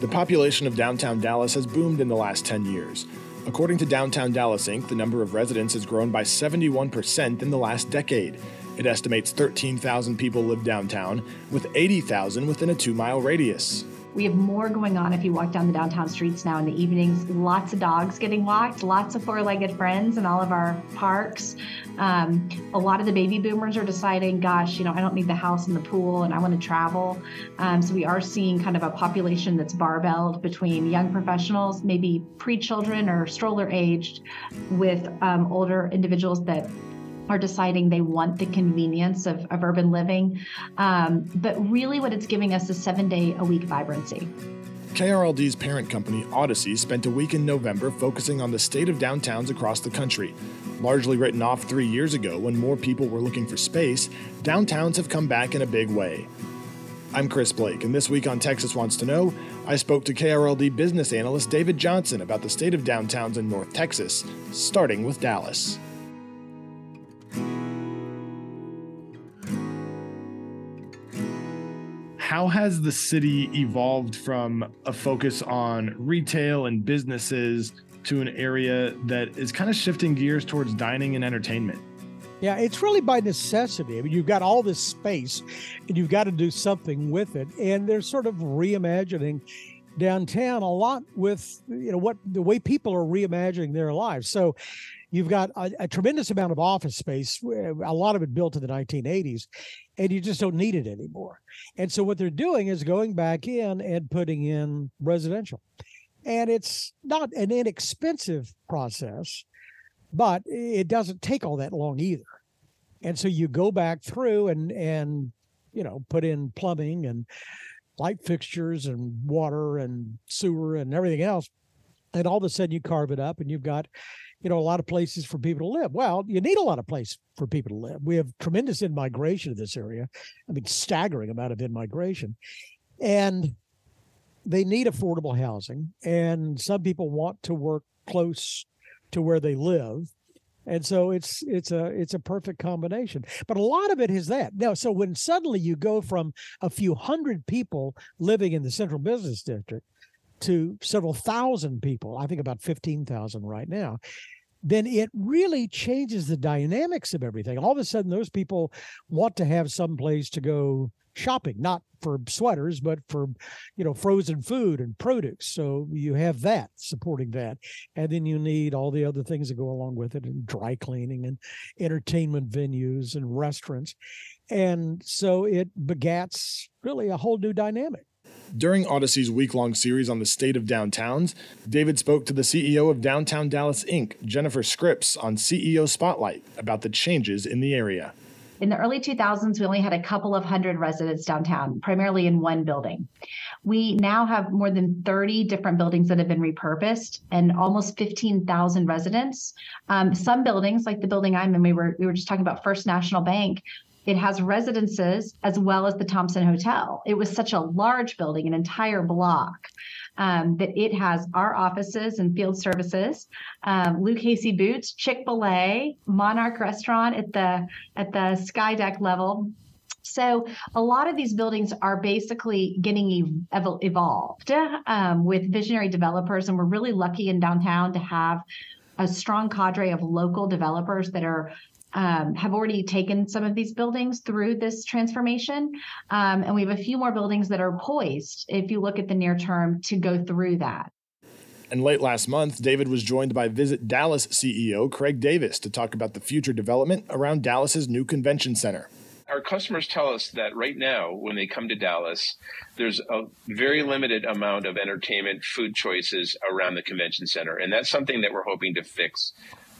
The population of downtown Dallas has boomed in the last 10 years. According to Downtown Dallas Inc., the number of residents has grown by 71% in the last decade. It estimates 13,000 people live downtown, with 80,000 within a two mile radius. We have more going on if you walk down the downtown streets now in the evenings. Lots of dogs getting walked, lots of four legged friends in all of our parks. Um, a lot of the baby boomers are deciding, gosh, you know, I don't need the house and the pool and I want to travel. Um, so we are seeing kind of a population that's barbelled between young professionals, maybe pre children or stroller aged, with um, older individuals that are deciding they want the convenience of, of urban living. Um, but really, what it's giving us is seven day a week vibrancy. KRLD's parent company, Audacy, spent a week in November focusing on the state of downtowns across the country. Largely written off three years ago when more people were looking for space, downtowns have come back in a big way. I'm Chris Blake, and this week on Texas Wants to Know, I spoke to KRLD business analyst David Johnson about the state of downtowns in North Texas, starting with Dallas. How has the city evolved from a focus on retail and businesses to an area that is kind of shifting gears towards dining and entertainment? Yeah, it's really by necessity. I mean, you've got all this space and you've got to do something with it. And they're sort of reimagining downtown a lot with, you know, what the way people are reimagining their lives. So you've got a, a tremendous amount of office space, a lot of it built in the 1980s, and you just don't need it anymore. And so what they're doing is going back in and putting in residential. And it's not an inexpensive process, but it doesn't take all that long either. And so you go back through and and you know put in plumbing and light fixtures and water and sewer and everything else. And all of a sudden you carve it up and you've got you know, a lot of places for people to live. Well, you need a lot of place for people to live. We have tremendous in migration to this area. I mean, staggering amount of in migration. And they need affordable housing. And some people want to work close to where they live. And so it's it's a it's a perfect combination. But a lot of it is that. Now, so when suddenly you go from a few hundred people living in the central business district to several thousand people, I think about 15,000 right now, then it really changes the dynamics of everything. All of a sudden, those people want to have some place to go shopping, not for sweaters, but for you know frozen food and produce. So you have that supporting that, and then you need all the other things that go along with it, and dry cleaning and entertainment venues and restaurants, and so it begats really a whole new dynamic. During Audacy's week long series on the state of downtowns, David spoke to the CEO of Downtown Dallas Inc., Jennifer Scripps, on CEO Spotlight about the changes in the area. In the early 2000s, we only had a couple of hundred residents downtown, primarily in one building. We now have more than 30 different buildings that have been repurposed and almost 15,000 residents. Um, some buildings, like the building I'm in, we were we were just talking about First National Bank, it has residences as well as the Thompson Hotel. It was such a large building, an entire block, um, that it has our offices and field services, um, Lucchese Boots, Chick Fil A, Monarch Restaurant at the at the sky deck level. So a lot of these buildings are basically getting ev- evolved um, with visionary developers, and we're really lucky in downtown to have a strong cadre of local developers that are um, have already taken some of these buildings through this transformation. Um, and we have a few more buildings that are poised, if you look at the near term, to go through that. And late last month, David was joined by Visit Dallas CEO Craig Davis to talk about the future development around Dallas's new convention center our customers tell us that right now, when they come to Dallas, there's a very limited amount of entertainment food choices around the convention center. And that's something that we're hoping to fix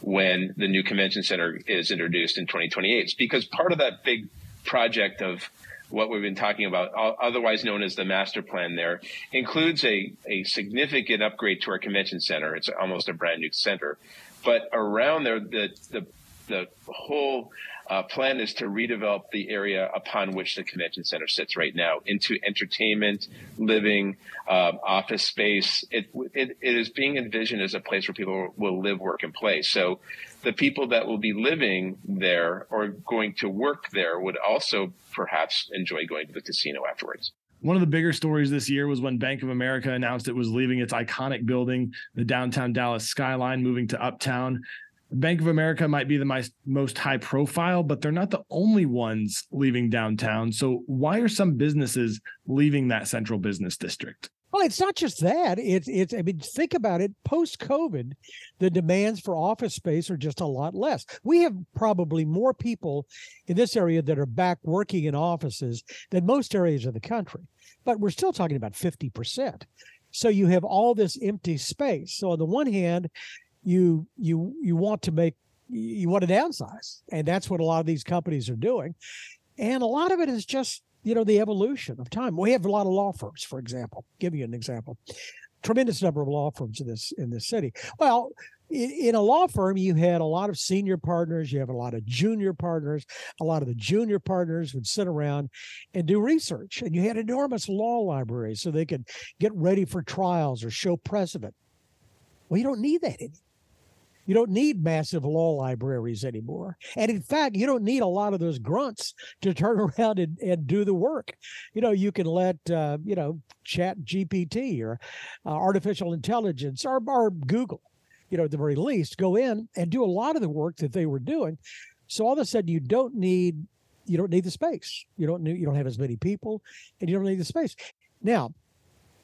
when the new convention center is introduced in 2028. It's because part of that big project of what we've been talking about, otherwise known as the master plan there, includes a, a significant upgrade to our convention center. It's almost a brand new center. But around there, the, the, the whole uh, plan is to redevelop the area upon which the convention center sits right now into entertainment, living, uh, office space. It, it, it is being envisioned as a place where people will live, work, and play. So the people that will be living there or going to work there would also perhaps enjoy going to the casino afterwards. One of the bigger stories this year was when Bank of America announced it was leaving its iconic building, the downtown Dallas skyline, moving to Uptown. Bank of America might be the most high profile, but they're not the only ones leaving downtown. So, why are some businesses leaving that central business district? Well, it's not just that. It's it's. I mean, think about it. Post COVID, the demands for office space are just a lot less. We have probably more people in this area that are back working in offices than most areas of the country, but we're still talking about fifty percent. So you have all this empty space. So on the one hand, you you you want to make you want to downsize, and that's what a lot of these companies are doing. And a lot of it is just you know the evolution of time. We have a lot of law firms, for example. Give you an example. Tremendous number of law firms in this in this city. Well, in a law firm, you had a lot of senior partners, you have a lot of junior partners. A lot of the junior partners would sit around and do research, and you had enormous law libraries so they could get ready for trials or show precedent. Well, you don't need that anymore. You don't need massive law libraries anymore. And in fact, you don't need a lot of those grunts to turn around and, and do the work. You know, you can let, uh, you know, Chat GPT or uh, artificial intelligence or, or Google, you know, at the very least, go in and do a lot of the work that they were doing. So all of a sudden, you don't need you don't need the space. You don't need, you don't have as many people, and you don't need the space. Now,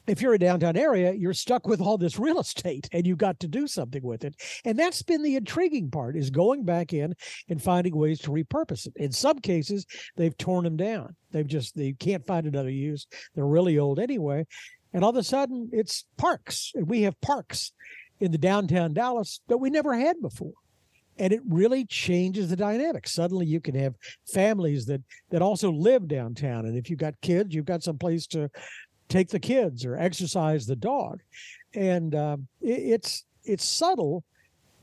if you're a downtown area, you're stuck with all this real estate and you've got to do something with it. And that's been the intriguing part is going back in and finding ways to repurpose it. In some cases, they've torn them down. They've just they can't find another use. They're really old anyway. And all of a sudden it's parks. And we have parks in the downtown Dallas that we never had before. And it really changes the dynamic. Suddenly you can have families that that also live downtown. And if you've got kids, you've got some place to take the kids or exercise the dog. And uh, it, it's it's subtle,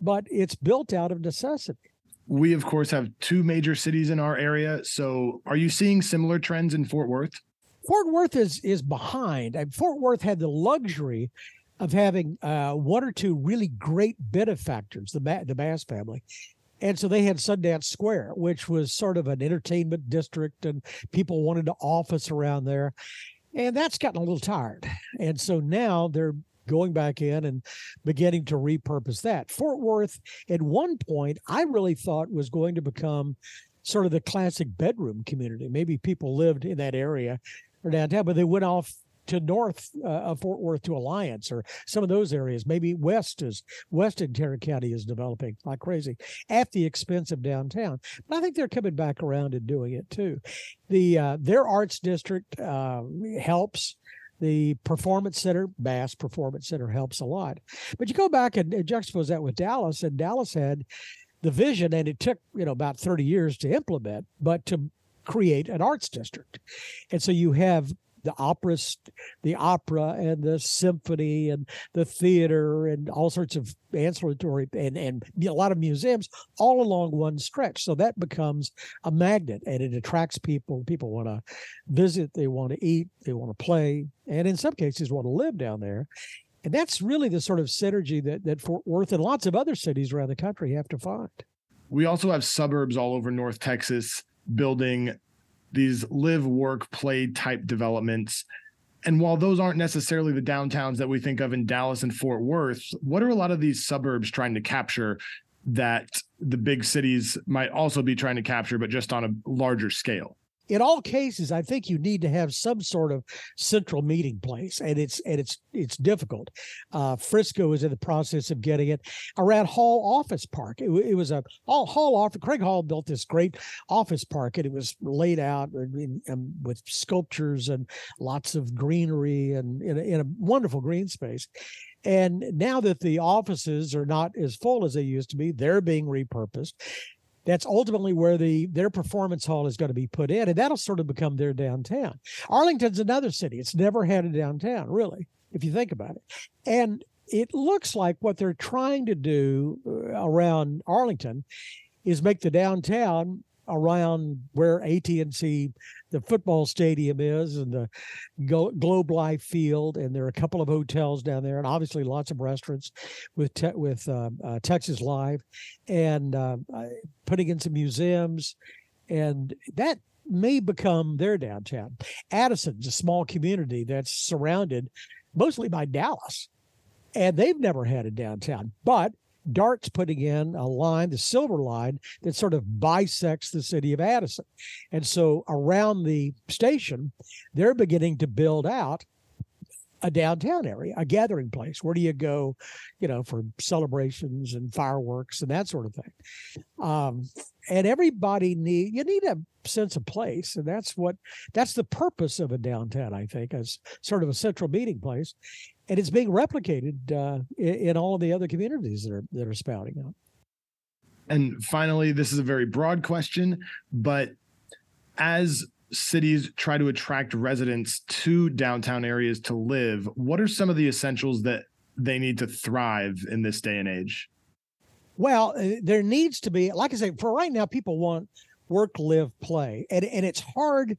but it's built out of necessity. We of course have two major cities in our area. So are you seeing similar trends in Fort Worth? Fort Worth is is behind. And Fort Worth had the luxury of having uh, one or two really great benefactors, the the Bass family, and so they had Sundance Square, which was sort of an entertainment district, and people wanted to office around there. And that's gotten a little tired. And so now they're going back in and beginning to repurpose that. Fort Worth, at one point, I really thought was going to become sort of the classic bedroom community. Maybe people lived in that area or downtown, but they went off to north uh, of Fort Worth to Alliance or some of those areas. Maybe west is west in Tarrant County is developing like crazy at the expense of downtown. But I think they're coming back around and doing it too. The uh, their arts district uh, helps. The performance center, Bass Performance Center, helps a lot. But you go back and, and juxtapose that with Dallas, and Dallas had the vision, and it took you know about 30 years to implement, but to create an arts district. And so you have the opera, the opera and the symphony and the theater and all sorts of ancillary and and a lot of museums all along one stretch. So that becomes a magnet and it attracts people. People want to visit, they want to eat, they want to play, and in some cases want to live down there. And that's really the sort of synergy that that Fort Worth and lots of other cities around the country have to find. We also have suburbs all over North Texas building these live, work, play type developments. And while those aren't necessarily the downtowns that we think of in Dallas and Fort Worth, what are a lot of these suburbs trying to capture that the big cities might also be trying to capture, but just on a larger scale? In all cases, I think you need to have some sort of central meeting place, and it's and it's it's difficult. Uh, Frisco is in the process of getting it around Hall Office Park. It, it was a all Hall office. Craig Hall built this great office park, and it was laid out in, in, with sculptures and lots of greenery and in a, in a wonderful green space. And now that the offices are not as full as they used to be, they're being repurposed that's ultimately where the their performance hall is going to be put in and that'll sort of become their downtown. Arlington's another city. It's never had a downtown really if you think about it. And it looks like what they're trying to do uh, around arlington is make the downtown around where AT&T, the football stadium is, and the Globe Life Field, and there are a couple of hotels down there, and obviously lots of restaurants with te- with uh, uh, Texas Live, and uh, putting in some museums, and that may become their downtown. Addison's a small community that's surrounded mostly by Dallas, and they've never had a downtown. But DART's putting in a line, the silver line, that sort of bisects the city of Addison. And so around the station, they're beginning to build out a downtown area, a gathering place. Where do you go, you know, for celebrations and fireworks and that sort of thing? Um, and everybody need you need a sense of place, and that's what that's the purpose of a downtown. I think as sort of a central meeting place, and it's being replicated uh, in, in all of the other communities that are that are spouting out. And finally, this is a very broad question, but as cities try to attract residents to downtown areas to live, what are some of the essentials that they need to thrive in this day and age? Well, uh, there needs to be, like I say, for right now, people want work, live, play, and and it's hard.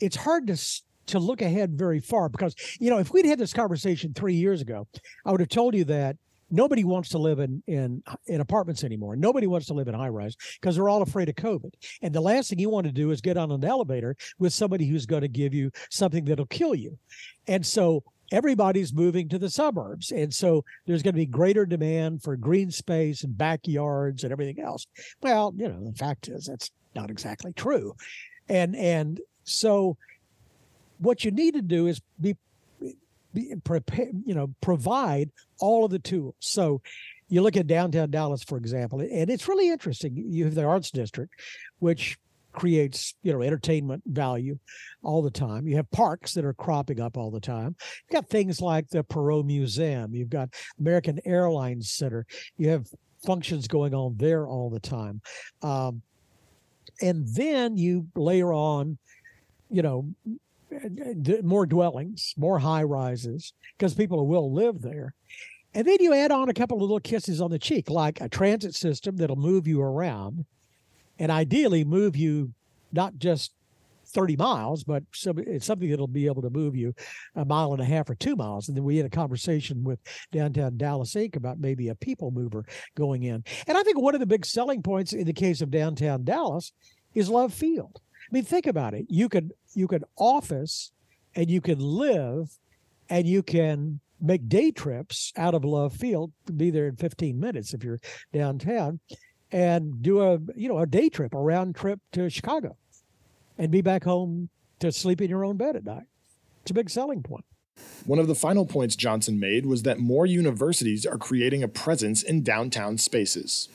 It's hard to to look ahead very far because you know if we'd had this conversation three years ago, I would have told you that nobody wants to live in in in apartments anymore. Nobody wants to live in high rise because they're all afraid of COVID. And the last thing you want to do is get on an elevator with somebody who's going to give you something that'll kill you. And so everybody's moving to the suburbs. And so there's going to be greater demand for green space and backyards and everything else. Well, you know, the fact is that's not exactly true. And and so what you need to do is be be prepare, you know, provide all of the tools. So you look at downtown Dallas, for example, and it's really interesting. You have the arts district, which creates you know entertainment value all the time. You have parks that are cropping up all the time. You've got things like the perot museum. You've got american airlines center. You have functions going on there all the time. Um, and then you layer on you know more dwellings, more high rises, because people will live there. And then you add on a couple of little kisses on the cheek, like a transit system that'll move you around and ideally move you not just 30 miles, but it's something that'll be able to move you a mile and a half or two miles. And then we had a conversation with downtown Dallas Inc. about maybe a people mover going in. And I think one of the big selling points in the case of downtown Dallas is Love Field. I mean, think about it. You could you could office and you can live and you can make day trips out of Love Field, be there in 15 minutes if you're downtown, and do a you know a day trip, a round trip to Chicago, and be back home to sleep in your own bed at night. It's a big selling point. One of the final points Johnson made was that more universities are creating a presence in downtown spaces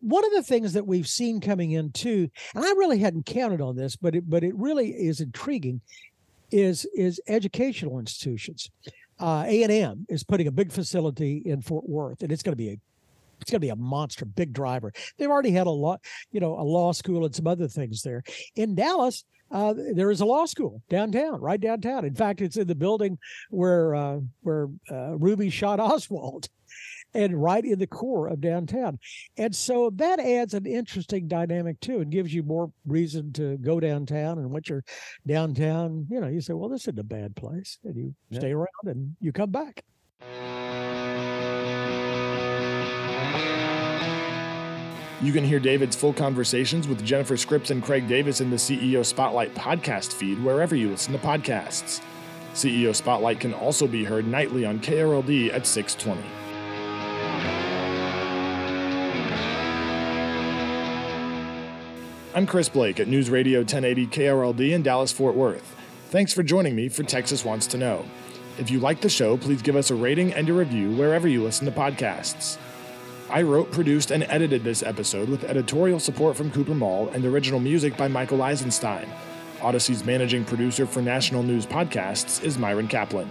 one of the things that we've seen coming in too, and I really hadn't counted on this, but it, but it really is intriguing, is is educational institutions. Uh, A and M is putting a big facility in Fort Worth, and it's going to be a it's going to be a monster, big driver. They've already had a lot, you know, a law school and some other things there. In Dallas, uh, there is a law school downtown, right downtown. In fact, it's in the building where uh, where uh, Ruby shot Oswald and right in the core of downtown. And so that adds an interesting dynamic too and gives you more reason to go downtown. And once you're downtown, you know, you say, well, this isn't a bad place. And you yeah. stay around and you come back. You can hear David's full conversations with Jennifer Scripps and Craig Davis in the CEO Spotlight podcast feed wherever you listen to podcasts. CEO Spotlight can also be heard nightly on KRLD at 620. I'm Chris Blake at News Radio 1080 KRLD in Dallas Fort Worth. Thanks for joining me for Texas Wants to Know. If you like the show, please give us a rating and a review wherever you listen to podcasts. I wrote, produced, and edited this episode with editorial support from Cooper Mall and original music by Michael Eisenstein. Audacy's managing producer for National News Podcasts is Myron Kaplan.